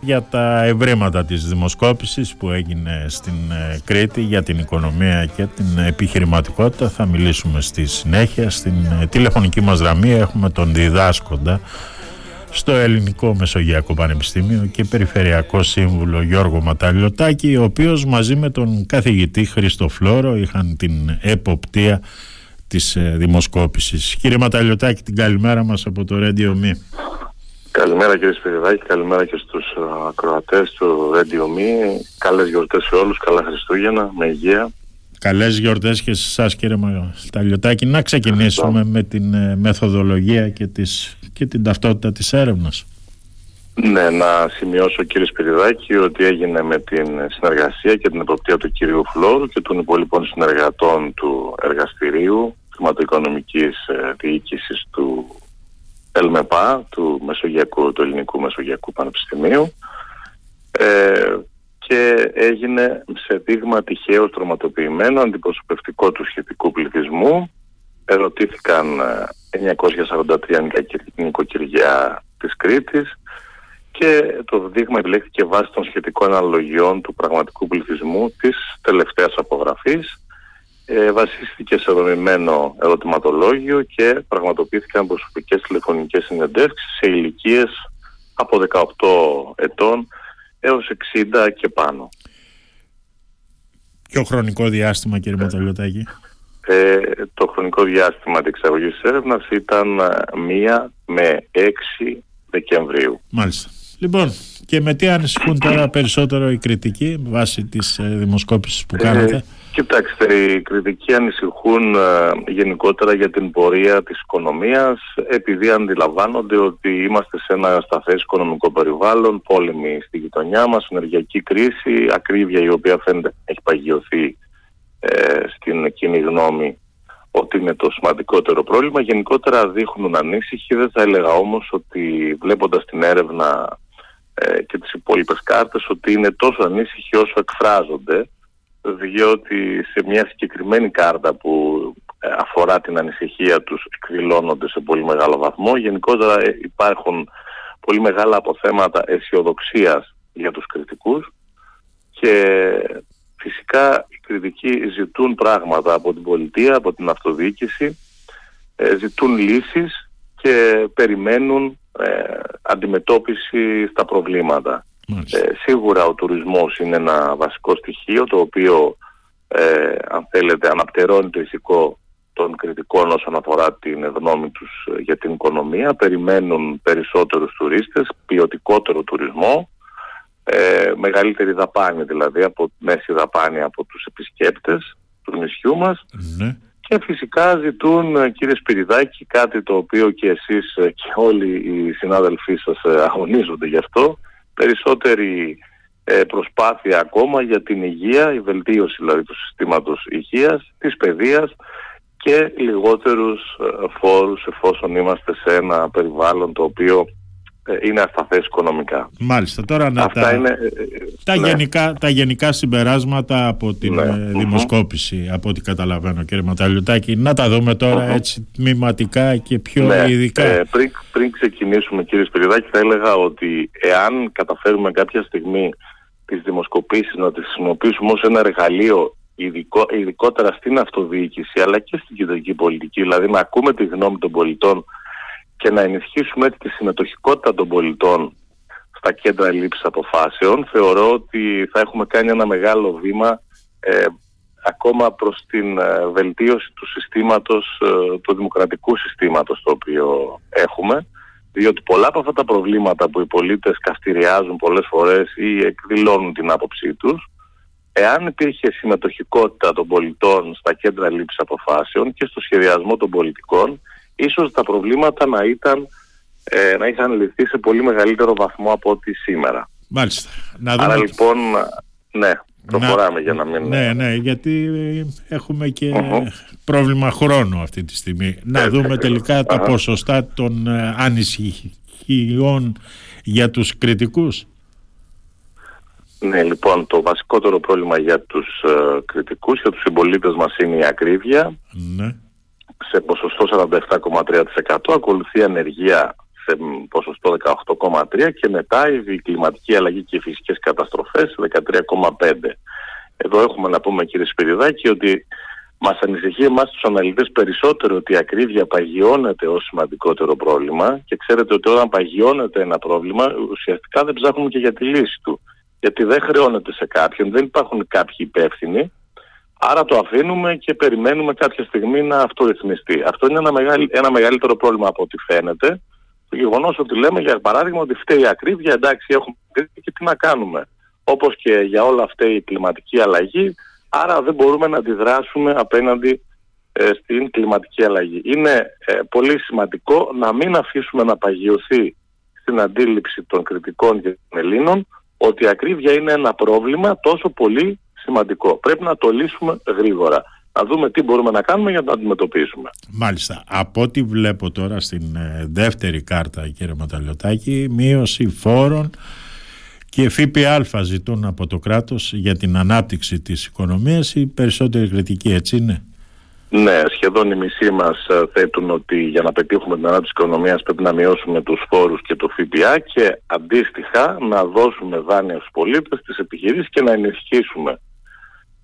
για τα ευρήματα της δημοσκόπησης που έγινε στην ε, Κρήτη για την οικονομία και την επιχειρηματικότητα θα μιλήσουμε στη συνέχεια στην ε, τηλεφωνική μας γραμμή έχουμε τον διδάσκοντα στο Ελληνικό Μεσογειακό Πανεπιστήμιο και Περιφερειακό Σύμβουλο Γιώργο Ματαλιωτάκη ο οποίος μαζί με τον καθηγητή Χρήστο Φλόρο είχαν την εποπτεία της ε, δημοσκόπησης. Κύριε Ματαλιωτάκη την καλημέρα μας από το Radio Me. Καλημέρα κύριε Σπυριδάκη, καλημέρα και στους ε, ακροατές του Radio Me. Καλές γιορτές σε όλους, καλά Χριστούγεννα, με υγεία. Καλές γιορτές και σε εσάς κύριε Ματαλιωτάκη. Να ξεκινήσουμε με την ε, μεθοδολογία και, της, και την ταυτότητα της έρευνας. Ναι, να σημειώσω κύριε Σπυριδάκη ότι έγινε με την συνεργασία και την εποπτεία του κύριου Φλόρου και των υπόλοιπων συνεργατών του εργαστηρίου χρηματοοικονομικής ε, διοίκησης του ΕΛΜΕΠΑ, του, Μεσογειακού, του Ελληνικού Μεσογειακού Πανεπιστημίου. Ε, και έγινε σε δείγμα τυχαίο τροματοποιημένο αντιπροσωπευτικό του σχετικού πληθυσμού. Ερωτήθηκαν 943 ε, νοικοκυριά της Κρήτης. Και το δείγμα επιλέχθηκε βάσει των σχετικών αναλογιών του πραγματικού πληθυσμού της τελευταίας απογραφής ε, βασίστηκε σε δομημένο ερωτηματολόγιο και πραγματοποιήθηκαν προσωπικές τηλεφωνικές συνεντεύξεις σε ηλικίες από 18 ετών έως 60 και πάνω. Ποιο χρονικό διάστημα κύριε ε, Ματαλιωτάκη; Ε, το χρονικό διάστημα της εξαγωγής της έρευνας ήταν 1 με 6 Δεκεμβρίου. Μάλιστα. Λοιπόν, και με τι ανησυχούν τώρα περισσότερο οι κριτικοί βάσει της ε, δημοσκόπησης που κάνατε; Ε, κοιτάξτε, οι κριτικοί ανησυχούν ε, γενικότερα για την πορεία της οικονομίας επειδή αντιλαμβάνονται ότι είμαστε σε ένα σταθές οικονομικό περιβάλλον, πόλεμη στη γειτονιά μας, ενεργειακή κρίση, ακρίβεια η οποία φαίνεται έχει παγιωθεί ε, στην κοινή γνώμη ότι είναι το σημαντικότερο πρόβλημα. Γενικότερα δείχνουν ανήσυχοι, δεν θα έλεγα όμως ότι βλέποντας την έρευνα ε, και τις υπόλοιπες κάρτες ότι είναι τόσο ανήσυχοι όσο εκφράζονται διότι σε μια συγκεκριμένη κάρτα που ε, αφορά την ανησυχία τους εκδηλώνονται σε πολύ μεγάλο βαθμό. Γενικότερα ε, υπάρχουν πολύ μεγάλα αποθέματα αισιοδοξίας για τους κριτικούς και φυσικά οι κριτικοί ζητούν πράγματα από την πολιτεία, από την αυτοδιοίκηση, ζητούν λύσεις και περιμένουν ε, αντιμετώπιση στα προβλήματα. Ε, σίγουρα ο τουρισμός είναι ένα βασικό στοιχείο το οποίο ε, αν θέλετε αναπτερώνει το ηθικό των κριτικών όσον αφορά την γνώμη τους για την οικονομία. Περιμένουν περισσότερους τουρίστες, ποιοτικότερο τουρισμό, ε, μεγαλύτερη δαπάνη δηλαδή, από, μέση δαπάνη από τους επισκέπτες του νησιού μας. Ναι. Και φυσικά ζητούν ε, κύριε Σπυριδάκη κάτι το οποίο και εσείς ε, και όλοι οι συνάδελφοί σας ε, αγωνίζονται γι' αυτό περισσότερη προσπάθεια ακόμα για την υγεία, η βελτίωση δηλαδή του συστήματος υγείας, της παιδείας και λιγότερους φόρους εφόσον είμαστε σε ένα περιβάλλον το οποίο ε, είναι ασταθές οικονομικά. Μάλιστα. Τώρα να τα, είναι, ε, τα, ναι. γενικά, τα γενικά συμπεράσματα από την ναι. Ε, δημοσκόπηση, από ό,τι καταλαβαίνω κύριε Ματαλιωτάκη, να τα δούμε έτσι τμηματικά και πιο ναι. ειδικά. Ε, πριν, πριν ξεκινήσουμε κύριε Σπυριδάκη θα έλεγα ότι εάν καταφέρουμε κάποια στιγμή τις δημοσκοπήσεις να τις χρησιμοποιήσουμε ως ένα εργαλείο ειδικό, ειδικότερα στην αυτοδιοίκηση αλλά και στην κοινωνική πολιτική, δηλαδή να ακούμε τη γνώμη των πολιτών και να ενισχύσουμε έτσι τη συμμετοχικότητα των πολιτών στα κέντρα λήψης αποφάσεων, θεωρώ ότι θα έχουμε κάνει ένα μεγάλο βήμα ε, ακόμα προς την ε, βελτίωση του συστήματος, ε, του δημοκρατικού συστήματος το οποίο έχουμε, διότι πολλά από αυτά τα προβλήματα που οι πολίτες καστηριάζουν πολλές φορές ή εκδηλώνουν την άποψή τους, εάν υπήρχε συμμετοχικότητα των πολιτών στα κέντρα λήψης αποφάσεων και στο σχεδιασμό των πολιτικών, ίσως τα προβλήματα να, ήταν, ε, να είχαν λυθεί σε πολύ μεγαλύτερο βαθμό από ό,τι σήμερα. Μάλιστα. Να δούμε... Άρα λοιπόν, ναι, προχωράμε για να μην... Ναι, ναι, γιατί έχουμε και πρόβλημα χρόνου αυτή τη στιγμή. Να δούμε τελικά τα ποσοστά των ε, ανησυχιών για τους κριτικούς. Ναι, λοιπόν, το βασικότερο πρόβλημα για τους uh, κριτικούς, για τους συμπολίτες μας είναι η ακρίβεια. Ναι σε ποσοστό 47,3%. Ακολουθεί ανεργία σε ποσοστό 18,3 και μετά η κλιματική αλλαγή και οι φυσικές καταστροφές 13,5. Εδώ έχουμε να πούμε κύριε Σπυριδάκη ότι μας ανησυχεί εμάς τους αναλυτές περισσότερο ότι η ακρίβεια παγιώνεται ως σημαντικότερο πρόβλημα και ξέρετε ότι όταν παγιώνεται ένα πρόβλημα ουσιαστικά δεν ψάχνουμε και για τη λύση του. Γιατί δεν χρεώνεται σε κάποιον, δεν υπάρχουν κάποιοι υπεύθυνοι, άρα το αφήνουμε και περιμένουμε κάποια στιγμή να αυτορυθμιστεί. Αυτό είναι ένα, μεγάλη, ένα μεγαλύτερο πρόβλημα από ό,τι φαίνεται. Το γεγονός ότι λέμε για παράδειγμα ότι φταίει η ακρίβεια, εντάξει έχουμε και τι να κάνουμε. Όπως και για όλα αυτά η κλιματική αλλαγή, άρα δεν μπορούμε να αντιδράσουμε απέναντι ε, στην κλιματική αλλαγή. Είναι ε, πολύ σημαντικό να μην αφήσουμε να παγιωθεί στην αντίληψη των κριτικών και των Ελλήνων ότι η ακρίβεια είναι ένα πρόβλημα τόσο πολύ σημαντικό. Πρέπει να το λύσουμε γρήγορα. Να δούμε τι μπορούμε να κάνουμε για να το αντιμετωπίσουμε. Μάλιστα. Από ό,τι βλέπω τώρα στην ε, δεύτερη κάρτα, κύριε Ματαλιωτάκη, μείωση φόρων και ΦΠΑ ζητούν από το κράτος για την ανάπτυξη της οικονομίας η περισσότερη κριτική, έτσι είναι; Ναι, σχεδόν οι μισοί μας ε, θέτουν ότι για να πετύχουμε την ανάπτυξη της οικονομίας πρέπει να μειώσουμε τους φόρους και το ΦΠΑ και αντίστοιχα να δώσουμε δάνεια στους πολίτες, στις επιχειρήσεις και να ενισχύσουμε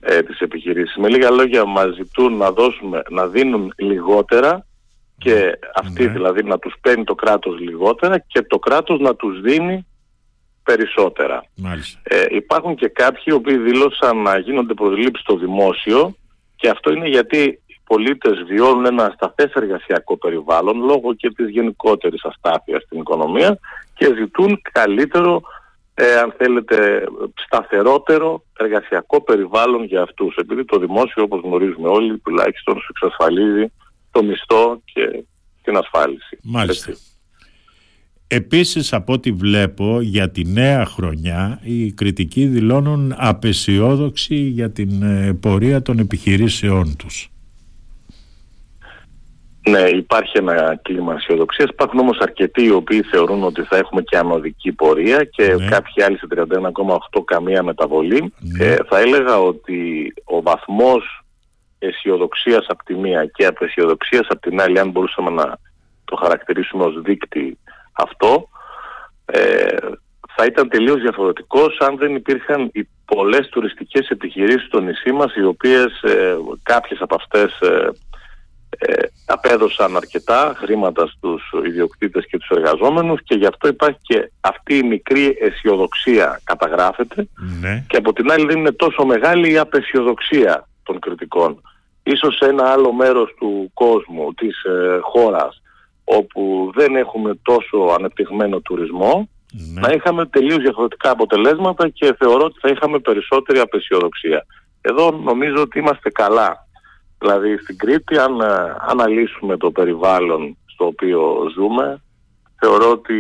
ε, τις επιχειρήσεις. Με λίγα λόγια μας ζητούν να δώσουμε, να δίνουν λιγότερα και αυτοί ναι. δηλαδή να τους παίρνει το κράτος λιγότερα και το κράτος να τους δίνει περισσότερα. Ε, υπάρχουν και κάποιοι οι οποίοι δήλωσαν να γίνονται προσλήψεις στο δημόσιο και αυτό είναι γιατί οι πολίτες βιώνουν ένα σταθές εργασιακό περιβάλλον λόγω και της γενικότερης αστάθειας στην οικονομία και ζητούν καλύτερο, ε, αν θέλετε, σταθερότερο εργασιακό περιβάλλον για αυτούς. Επειδή το δημόσιο, όπως γνωρίζουμε όλοι, τουλάχιστον σου εξασφαλίζει το μισθό και την ασφάλιση. Μάλιστα. Επίσης από ό,τι βλέπω για τη νέα χρονιά οι κριτικοί δηλώνουν απεσιόδοξοι για την ε, πορεία των επιχειρήσεών τους. Ναι, υπάρχει ένα κλίμα αισιοδοξίας. Υπάρχουν όμως αρκετοί οι οποίοι θεωρούν ότι θα έχουμε και ανωδική πορεία και ναι. κάποιοι άλλοι σε 31,8 καμία μεταβολή. Ναι. Ε, θα έλεγα ότι ο βαθμός αισιοδοξίας από τη μία και απεσιοδοξίας από την άλλη, αν μπορούσαμε να το χαρακτηρίσουμε ως δείκτη αυτό ε, θα ήταν τελείως διαφορετικός αν δεν υπήρχαν οι πολλές τουριστικές επιχειρήσεις στο νησί μας οι οποίες ε, κάποιες από αυτές ε, ε, απέδωσαν αρκετά χρήματα στους ιδιοκτήτες και τους εργαζόμενους και γι' αυτό υπάρχει και αυτή η μικρή αισιοδοξία καταγράφεται ναι. και από την άλλη δεν είναι τόσο μεγάλη η απεσιοδοξία των κριτικών. Ίσως σε ένα άλλο μέρος του κόσμου, της ε, χώρας όπου δεν έχουμε τόσο ανεπτυγμένο τουρισμό ναι. να είχαμε τελείως διαφορετικά αποτελέσματα και θεωρώ ότι θα είχαμε περισσότερη απεσιοδοξία. Εδώ νομίζω ότι είμαστε καλά. Δηλαδή στην Κρήτη αν ε, αναλύσουμε το περιβάλλον στο οποίο ζούμε θεωρώ ότι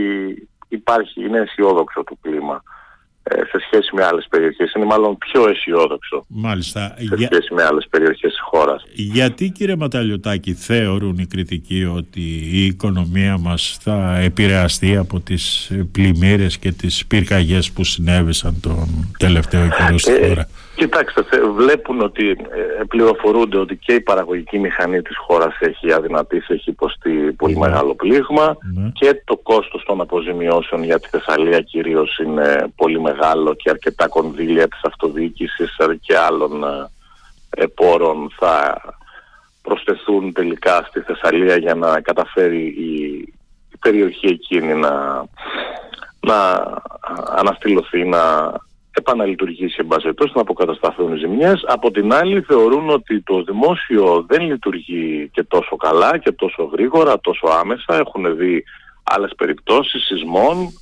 υπάρχει, είναι αισιόδοξο το κλίμα. Ε, σε σχέση με άλλες περιοχές. Είναι μάλλον πιο αισιόδοξο Μάλιστα. σε σχέση με άλλες περιοχές της χώρας. Γιατί κύριε Ματαλιωτάκη θεωρούν οι κριτικοί ότι η οικονομία μας θα επηρεαστεί από τις πλημμύρες και τις πυρκαγιές που συνέβησαν τον τελευταίο καιρό στη ε, χώρα; Κοιτάξτε, βλέπουν ότι ε, πληροφορούνται ότι και η παραγωγική μηχανή της χώρας έχει αδυνατήσει, έχει υποστεί πολύ ναι. μεγάλο πλήγμα ναι. και το κόστος των αποζημιώσεων για τη Θεσσαλία κυρίως είναι πολύ μεγάλο και αρκετά κονδύλια της αυτοδιοίκησης και άλλων ε, πόρων θα προσθεθούν τελικά στη Θεσσαλία για να καταφέρει η, η περιοχή εκείνη να, να αναστηλωθεί, να επαναλειτουργήσει εν πάση να αποκατασταθούν οι ζημιές. Από την άλλη θεωρούν ότι το δημόσιο δεν λειτουργεί και τόσο καλά και τόσο γρήγορα, τόσο άμεσα. Έχουν δει άλλες περιπτώσεις σεισμών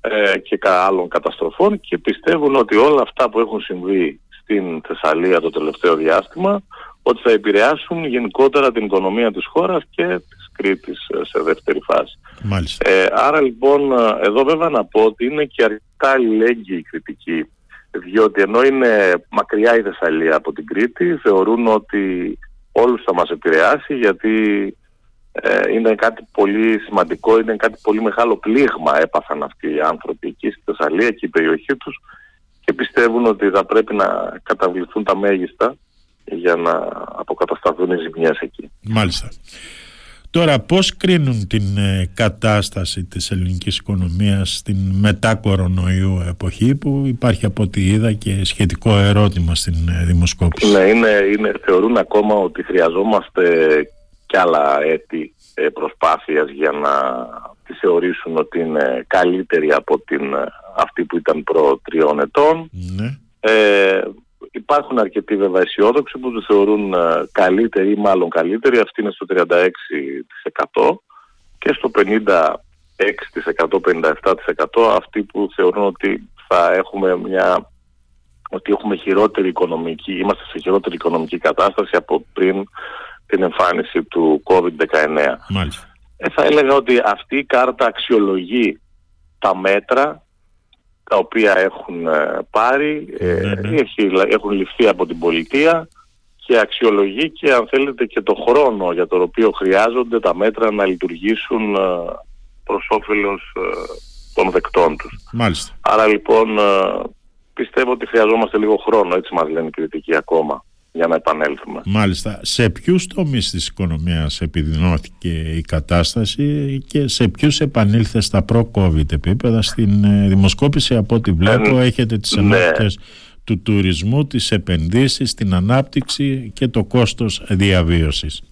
ε, και άλλων καταστροφών και πιστεύουν ότι όλα αυτά που έχουν συμβεί στην Θεσσαλία το τελευταίο διάστημα ότι θα επηρεάσουν γενικότερα την οικονομία της χώρας και της Κρήτης ε, σε δεύτερη φάση. Ε, άρα λοιπόν ε, εδώ βέβαια να πω ότι είναι και αρκετά αλληλέγγυη η κριτική διότι ενώ είναι μακριά η Θεσσαλία από την Κρήτη θεωρούν ότι όλους θα μας επηρεάσει γιατί ε, είναι κάτι πολύ σημαντικό, είναι κάτι πολύ μεγάλο πλήγμα έπαθαν αυτοί οι άνθρωποι εκεί στη Θεσσαλία και η περιοχή τους και πιστεύουν ότι θα πρέπει να καταβληθούν τα μέγιστα για να αποκατασταθούν οι ζημιές εκεί. Μάλιστα. Τώρα πώς κρίνουν την ε, κατάσταση της ελληνικής οικονομίας στην μετά κορονοϊού εποχή που υπάρχει από ό,τι είδα και σχετικό ερώτημα στην ε, δημοσκόπηση; Ναι, είναι, είναι, θεωρούν ακόμα ότι χρειαζόμαστε κι άλλα έτη ε, προσπάθειας για να τη θεωρήσουν ότι είναι καλύτερη από την, αυτή που ήταν προ τριών ετών. Ναι. Ε, υπάρχουν αρκετοί βέβαια αισιόδοξοι που το θεωρούν ε, καλύτεροι ή μάλλον καλύτεροι. Αυτή είναι στο 36% και στο 56%-57% αυτοί που θεωρούν ότι θα έχουμε μια ότι έχουμε χειρότερη οικονομική, είμαστε σε χειρότερη οικονομική κατάσταση από πριν την εμφάνιση του COVID-19. Μάλιστα. Ε, θα έλεγα ότι αυτή η κάρτα αξιολογεί τα μέτρα τα οποία έχουν ε, πάρει, ε, ναι, ναι. έχουν ληφθεί από την πολιτεία και αξιολογεί και αν θέλετε και το χρόνο για τον οποίο χρειάζονται τα μέτρα να λειτουργήσουν ε, προς όφελος των δεκτών τους. Μάλιστα. Άρα λοιπόν πιστεύω ότι χρειαζόμαστε λίγο χρόνο, έτσι μας λένε οι κριτικοί ακόμα για να επανέλθουμε. Μάλιστα. Σε ποιους τομείς της οικονομίας επιδεινώθηκε η κατάσταση και σε ποιους επανήλθε στα προ-COVID επίπεδα; Στην ε, δημοσκόπηση από ό,τι βλέπω έχετε τις ναι. του τουρισμού, τις επενδύσεις, την ανάπτυξη και το κόστος διαβίωσης.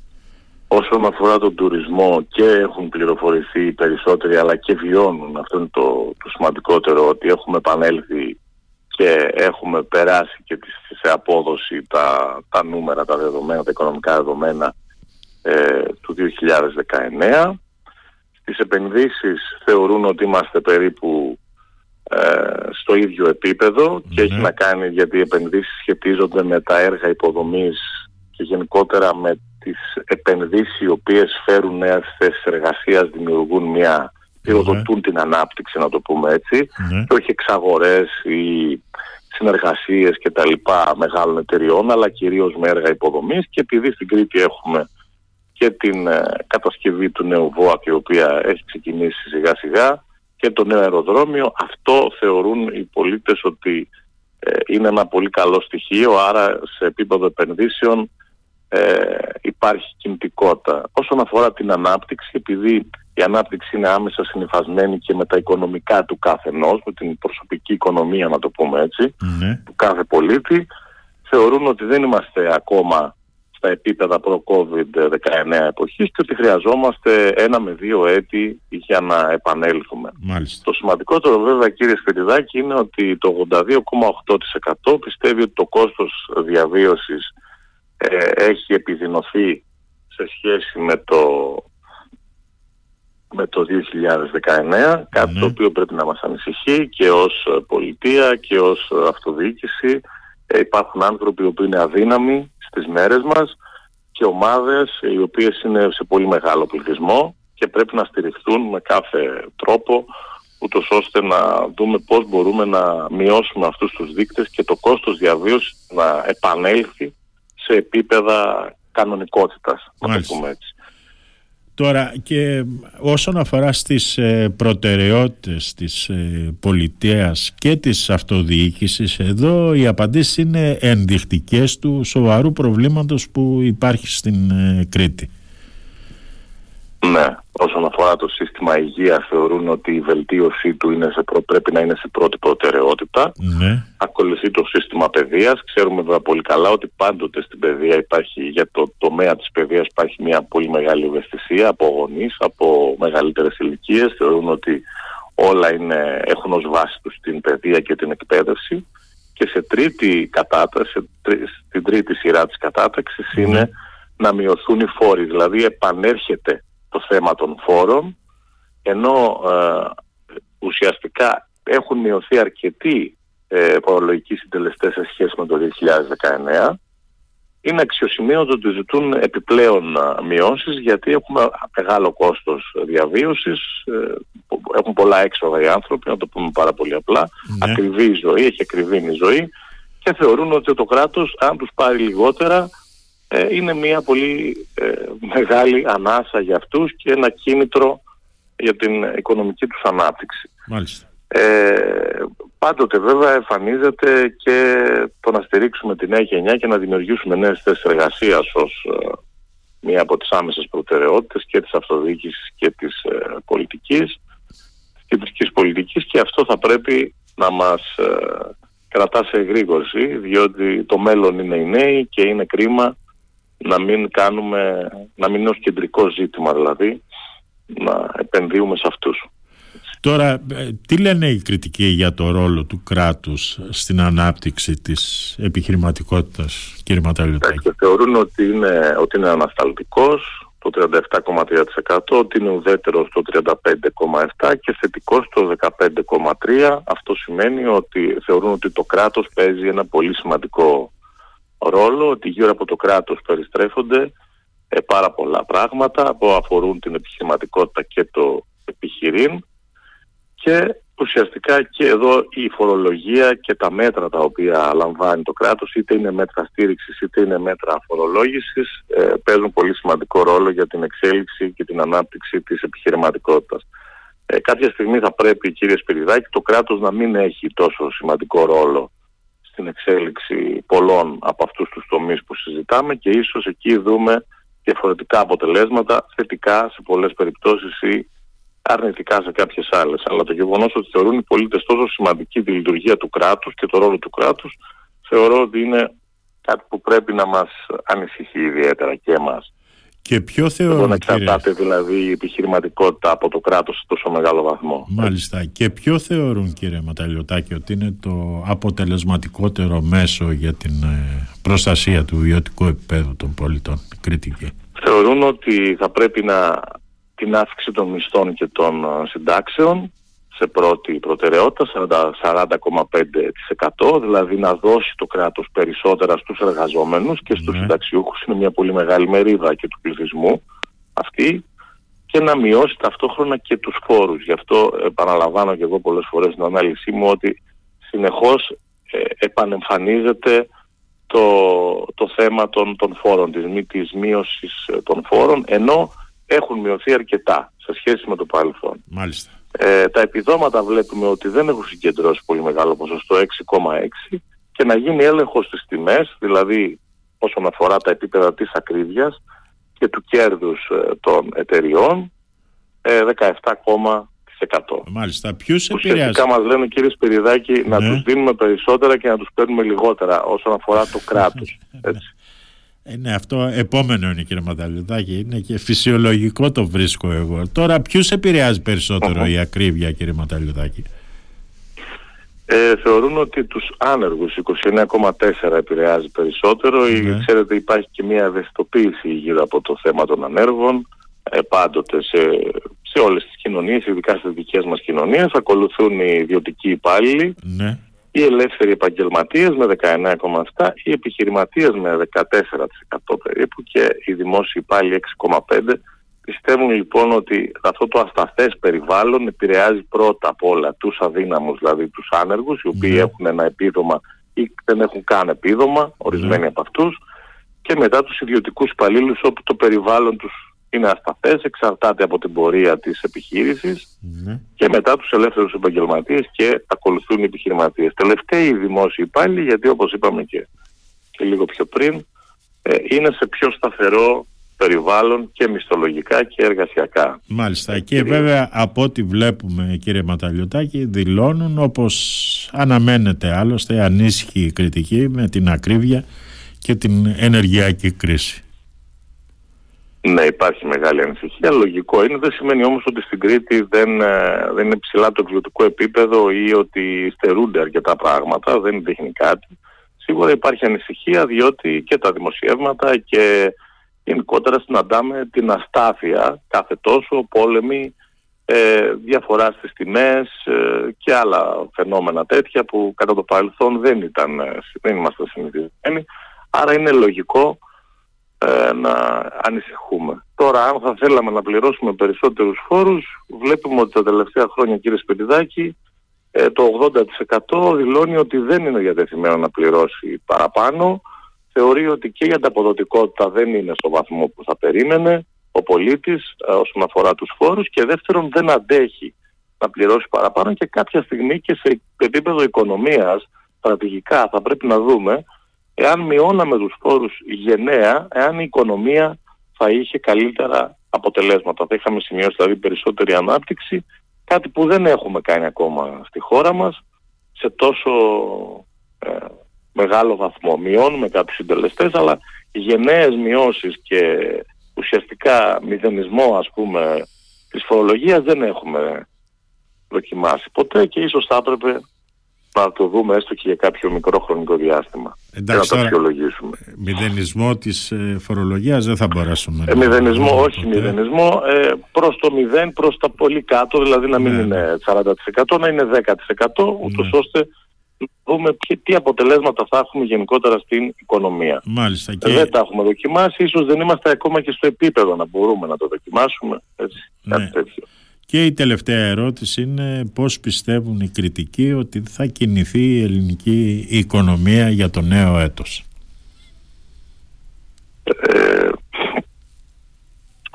Όσον αφορά τον τουρισμό και έχουν πληροφορηθεί περισσότεροι αλλά και βιώνουν, αυτό είναι το, το σημαντικότερο, ότι έχουμε επανέλθει και έχουμε περάσει και σε απόδοση τα, τα νούμερα, τα δεδομένα, τα οικονομικά δεδομένα ε, του 2019. Στις επενδύσεις θεωρούν ότι είμαστε περίπου ε, στο ίδιο επίπεδο και έχει να κάνει γιατί οι επενδύσεις σχετίζονται με τα έργα υποδομής και γενικότερα με τις επενδύσεις οι οποίες φέρουν νέες θέσεις εργασίας, δημιουργούν μια πυροδοτούν την ανάπτυξη, να το πούμε έτσι, ναι. και όχι εξαγορές ή συνεργασίες και τα λοιπά μεγάλων εταιριών, αλλά κυρίως με έργα υποδομής. Και επειδή στην Κρήτη έχουμε και την ε, κατασκευή του νέου ΒΟΑΚ η οποία έχει ξεκινήσει σιγά σιγά και το νέο αεροδρόμιο, αυτό θεωρούν οι πολίτες ότι ε, είναι ένα πολύ καλό στοιχείο, άρα σε επίπεδο επενδύσεων ε, υπάρχει κινητικότητα. Όσον αφορά την ανάπτυξη, επειδή η ανάπτυξη είναι άμεσα συνειφασμένη και με τα οικονομικά του κάθε ενός, με την προσωπική οικονομία να το πούμε έτσι, ναι. του κάθε πολίτη, θεωρούν ότι δεν είμαστε ακόμα στα επίπεδα προ-COVID-19 εποχής και ότι χρειαζόμαστε ένα με δύο έτη για να επανέλθουμε. Μάλιστα. Το σημαντικότερο βέβαια κύριε Σπυριδάκη είναι ότι το 82,8% πιστεύει ότι το κόστος διαβίωσης ε, έχει επιδεινωθεί σε σχέση με το με το 2019, κάτι το ναι. οποίο πρέπει να μας ανησυχεί και ως ε, πολιτεία και ως ε, αυτοδιοίκηση. Ε, υπάρχουν άνθρωποι οι οποίοι είναι αδύναμοι στις μέρες μας και ομάδες οι οποίες είναι σε πολύ μεγάλο πληθυσμό και πρέπει να στηριχθούν με κάθε τρόπο ούτως ώστε να δούμε πώς μπορούμε να μειώσουμε αυτούς τους δείκτες και το κόστος διαβίωσης να επανέλθει σε επίπεδα κανονικότητας, να το πούμε έτσι. Τώρα και όσον αφορά στις ε, προτεραιότητες της ε, πολιτείας και της αυτοδιοίκησης εδώ οι απαντήσεις είναι ενδεικτικές του σοβαρού προβλήματος που υπάρχει στην ε, Κρήτη. Ναι, όσον αφορά το σύστημα υγείας θεωρούν ότι η βελτίωσή του είναι σε πρέπει να είναι σε πρώτη προτεραιότητα. Ναι. Ακολουθεί το σύστημα παιδείας. Ξέρουμε βέβαια πολύ καλά ότι πάντοτε στην παιδεία υπάρχει, για το τομέα της παιδείας υπάρχει μια πολύ μεγάλη ευαισθησία από γονείς, από μεγαλύτερες ηλικίες. Θεωρούν ότι όλα είναι, έχουν ως βάση τους την παιδεία και την εκπαίδευση. Και σε τρίτη κατάταξη, στην τρίτη σειρά της κατάταξης ναι. είναι να μειωθούν οι φόροι. Δηλαδή επανέρχεται το θέμα των φόρων, ενώ ε, ουσιαστικά έχουν μειωθεί αρκετοί ε, φορολογικοί συντελεστές σε σχέση με το 2019, είναι αξιοσημείωτο ότι ζητούν επιπλέον ε, μειώσεις γιατί έχουμε μεγάλο κόστος διαβίωσης, ε, έχουν πολλά έξοδα οι άνθρωποι, να το πούμε πάρα πολύ απλά, ναι. ακριβή η ζωή, έχει ακριβήνει η ζωή και θεωρούν ότι το κράτος αν τους πάρει λιγότερα ε, είναι μια πολύ ε, μεγάλη ανάσα για αυτούς και ένα κίνητρο για την οικονομική τους ανάπτυξη. Μάλιστα. Ε, πάντοτε βέβαια εμφανίζεται και το να στηρίξουμε τη νέα γενιά και να δημιουργήσουμε νέες θέσεις εργασίας ως ε, μία από τις άμεσες προτεραιότητες και της αυτοδιοίκησης και της ε, πολιτικής, της κεντρικής πολιτικής και αυτό θα πρέπει να μας ε, κρατά σε εγρήγορση διότι το μέλλον είναι οι νέοι και είναι κρίμα να μην κάνουμε, να μην είναι ως κεντρικό ζήτημα δηλαδή να επενδύουμε σε αυτούς. Τώρα, ε, τι λένε οι κριτικοί για το ρόλο του κράτους στην ανάπτυξη της επιχειρηματικότητας, κύριε Ματαλιωτάκη. Θεωρούν ότι είναι, ότι είναι ανασταλτικός, το 37,3%, ότι είναι ουδέτερος το 35,7% και θετικός το 15,3%. Αυτό σημαίνει ότι θεωρούν ότι το κράτος παίζει ένα πολύ σημαντικό ρόλο, ότι γύρω από το κράτος περιστρέφονται ε, πάρα πολλά πράγματα που αφορούν την επιχειρηματικότητα και το επιχειρήν και ουσιαστικά και εδώ η φορολογία και τα μέτρα τα οποία λαμβάνει το κράτος είτε είναι μέτρα στήριξης είτε είναι μέτρα φορολόγησης ε, παίζουν πολύ σημαντικό ρόλο για την εξέλιξη και την ανάπτυξη της επιχειρηματικότητας. Ε, κάποια στιγμή θα πρέπει κύριε Σπυριδάκη το κράτος να μην έχει τόσο σημαντικό ρόλο στην εξέλιξη πολλών από αυτούς τους τομείς που συζητάμε και ίσως εκεί δούμε διαφορετικά αποτελέσματα θετικά σε πολλές περιπτώσεις ή αρνητικά σε κάποιες άλλες. Αλλά το γεγονός ότι θεωρούν οι πολίτες τόσο σημαντική τη λειτουργία του κράτους και το ρόλο του κράτους, θεωρώ ότι είναι κάτι που πρέπει να μας ανησυχεί ιδιαίτερα και εμάς. Και ποιο θεωρούν, να εξαρτάται δηλαδή η επιχειρηματικότητα από το κράτος σε τόσο μεγάλο βαθμό. Μάλιστα. Και ποιο θεωρούν κύριε Ματαλιωτάκη ότι είναι το αποτελεσματικότερο μέσο για την ε, προστασία του ιδιωτικού επίπεδου των πολιτών, κριτική; Θεωρούν ότι θα πρέπει να την αύξηση των μισθών και των ε, συντάξεων σε πρώτη προτεραιότητα, 40,5%, δηλαδή να δώσει το κράτος περισσότερα στους εργαζόμενους και στους ναι. συνταξιούχους, είναι μια πολύ μεγάλη μερίδα και του πληθυσμού αυτή, και να μειώσει ταυτόχρονα και τους φόρους. Γι' αυτό επαναλαμβάνω και εγώ πολλές φορές στην ανάλυση μου ότι συνεχώς ε, επανεμφανίζεται το, το θέμα των, των φόρων, της, της μείωσης ε, των φόρων, ενώ έχουν μειωθεί αρκετά σε σχέση με το παρελθόν. Μάλιστα. Ε, τα επιδόματα βλέπουμε ότι δεν έχουν συγκεντρώσει πολύ μεγάλο ποσοστό, 6,6 και να γίνει έλεγχο στις τιμές, δηλαδή όσον αφορά τα επίπεδα της ακρίβειας και του κέρδους ε, των εταιριών, ε, 17,1%. Μάλιστα. Ποιους επηρεάζει; Ουσιαστικά μας λένε κύριε Σπυριδάκη ναι. να τους δίνουμε περισσότερα και να τους παίρνουμε λιγότερα όσον αφορά το κράτος. Ε, ναι, αυτό επόμενο είναι κύριε Ματαλιωτάκη. Είναι και φυσιολογικό το βρίσκω εγώ. Τώρα ποιους επηρεάζει η ακρίβεια κύριε Ματαλιωτάκη. Ε, θεωρούν ότι τους άνεργους 29,4 επηρεάζει περισσότερο. Ναι. Ξέρετε υπάρχει και μια ευαισθητοποίηση γύρω από το θέμα των ανέργων. Ε, πάντοτε σε, σε όλες τις κοινωνίες, ειδικά στις δικές μας κοινωνίες, ακολουθούν οι ιδιωτικοί υπάλληλοι. Ναι οι ελεύθεροι επαγγελματίες με 19,7, οι επιχειρηματίες με 14% περίπου και οι δημόσιοι πάλι 6,5%. Πιστεύουν λοιπόν ότι αυτό το ασταθές περιβάλλον επηρεάζει πρώτα απ' όλα τους αδύναμους, δηλαδή τους άνεργους, οι οποίοι ναι. έχουν ένα επίδομα ή δεν έχουν καν επίδομα, ορισμένοι ναι. από αυτούς, και μετά τους ιδιωτικούς υπαλλήλους όπου το περιβάλλον τους είναι ασταθές, εξαρτάται από την πορεία της επιχείρησης ναι. και μετά τους ελεύθερους επαγγελματίες και ακολουθούν οι επιχειρηματίες. Τελευταίοι οι δημόσιοι υπάλληλοι, γιατί όπως είπαμε και, και λίγο πιο πριν, ε, είναι σε πιο σταθερό περιβάλλον και μισθολογικά και εργασιακά. Μάλιστα. Και βέβαια από ό,τι βλέπουμε κύριε Ματαλιωτάκη δηλώνουν όπως αναμένεται άλλωστε ανήσυχη κριτική με την ακρίβεια και την ενεργειακή κρίση. Ναι, υπάρχει μεγάλη ανησυχία. Λογικό είναι. Δεν σημαίνει όμως ότι στην Κρήτη δεν, ε, δεν είναι ψηλά το εκβιωτικό επίπεδο ή ότι στερούνται αρκετά πράγματα. Δεν δείχνει κάτι. Σίγουρα υπάρχει ανησυχία διότι και τα δημοσιεύματα και γενικότερα συναντάμε την αστάθεια κάθε τόσο, πόλεμοι, ε, διαφορά στις τιμές ε, και άλλα φαινόμενα τέτοια που κατά το παρελθόν δεν, ήταν, ε, δεν είμαστε συνηθισμένοι. Άρα είναι λογικό ε, να ανησυχούμε. Τώρα, αν θα θέλαμε να πληρώσουμε περισσότερους φόρους, βλέπουμε ότι τα τελευταία χρόνια, κύριε Σπεριδάκη, ε, το 80% δηλώνει ότι δεν είναι διατεθειμένο να πληρώσει παραπάνω. Θεωρεί ότι και η ανταποδοτικότητα δεν είναι στο βαθμό που θα περίμενε ο πολίτης ε, όσον αφορά τους φόρους και δεύτερον δεν αντέχει να πληρώσει παραπάνω και κάποια στιγμή και σε επίπεδο οικονομίας στρατηγικά θα πρέπει να δούμε εάν μειώναμε τους φόρους γενναία, εάν η οικονομία θα θα είχε καλύτερα αποτελέσματα. Θα είχαμε σημειώσει δηλαδή περισσότερη ανάπτυξη, κάτι που δεν έχουμε κάνει ακόμα στη χώρα μας σε τόσο ε, μεγάλο βαθμό. Μειώνουμε κάποιους συντελεστές, αλλά γενναίες μειώσεις και ουσιαστικά μηδενισμό ας πούμε της φορολογίας δεν έχουμε δοκιμάσει ποτέ και ίσως θα έπρεπε να το δούμε έστω και για κάποιο μικρό χρονικό διάστημα Εντάξει, και να το αξιολογήσουμε. Μηδενισμό της ε, φορολογίας δεν θα μπορέσουμε ε, Μηδενισμό, όχι ποτέ. μηδενισμό, ε, προς το μηδέν, προς τα πολύ κάτω, δηλαδή να μην ναι, είναι 40% ναι. να είναι 10% ούτως ναι. ώστε να δούμε τι αποτελέσματα θα έχουμε γενικότερα στην οικονομία. Μάλιστα. Ε, και... Δεν τα έχουμε δοκιμάσει, ίσως δεν είμαστε ακόμα και στο επίπεδο να μπορούμε να το δοκιμάσουμε. Έτσι, ναι. κάτι τέτοιο. Και η τελευταία ερώτηση είναι πώς πιστεύουν οι κριτικοί ότι θα κινηθεί η ελληνική οικονομία για το νέο έτος. Ε,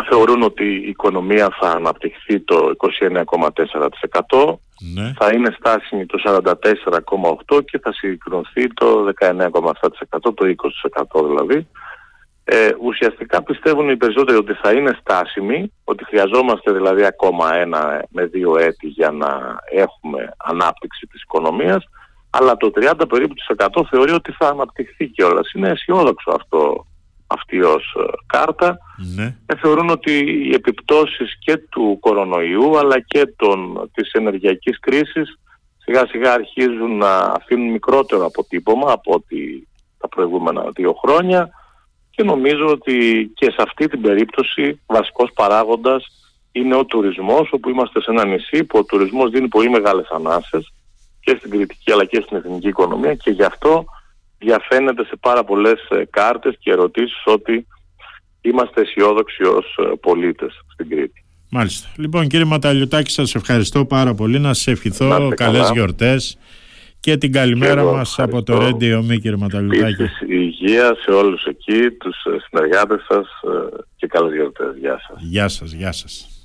θεωρούν ότι η οικονομία θα αναπτυχθεί το 29,4%, ναι. θα είναι στάσιμη το 44,8% και θα συγκρονθεί το 19,7%, το 20% δηλαδή ε, ουσιαστικά πιστεύουν οι περισσότεροι ότι θα είναι στάσιμοι, ότι χρειαζόμαστε δηλαδή ακόμα ένα με δύο έτη για να έχουμε ανάπτυξη της οικονομίας, αλλά το 30 περίπου θεωρεί ότι θα αναπτυχθεί κιόλας. Είναι αισιόδοξο αυτό αυτή ως ε, κάρτα. Ναι. Ε, θεωρούν ότι οι επιπτώσεις και του κορονοϊού αλλά και των, της ενεργειακής κρίσης σιγά σιγά αρχίζουν να αφήνουν μικρότερο αποτύπωμα από ότι τα προηγούμενα δύο χρόνια και νομίζω ότι και σε αυτή την περίπτωση βασικός παράγοντας είναι ο τουρισμός όπου είμαστε σε ένα νησί που ο τουρισμός δίνει πολύ μεγάλες ανάσες και στην κριτική αλλά και στην εθνική οικονομία και γι' αυτό διαφαίνεται σε πάρα πολλές ε, κάρτες και ερωτήσεις ότι είμαστε αισιόδοξοι ως ε, πολίτες στην Κρήτη. Μάλιστα. Λοιπόν κύριε Ματαλιωτάκη σας ευχαριστώ πάρα πολύ να σας ευχηθώ καλές γιορτές και την καλημέρα μα μας από το Ρέντιο Μη κύριε Ματαλουτάκη. Υγεία σε όλους εκεί, τους συνεργάτες σας ε, και καλές γιορτές. Γεια σας. Γεια σας, γεια σας.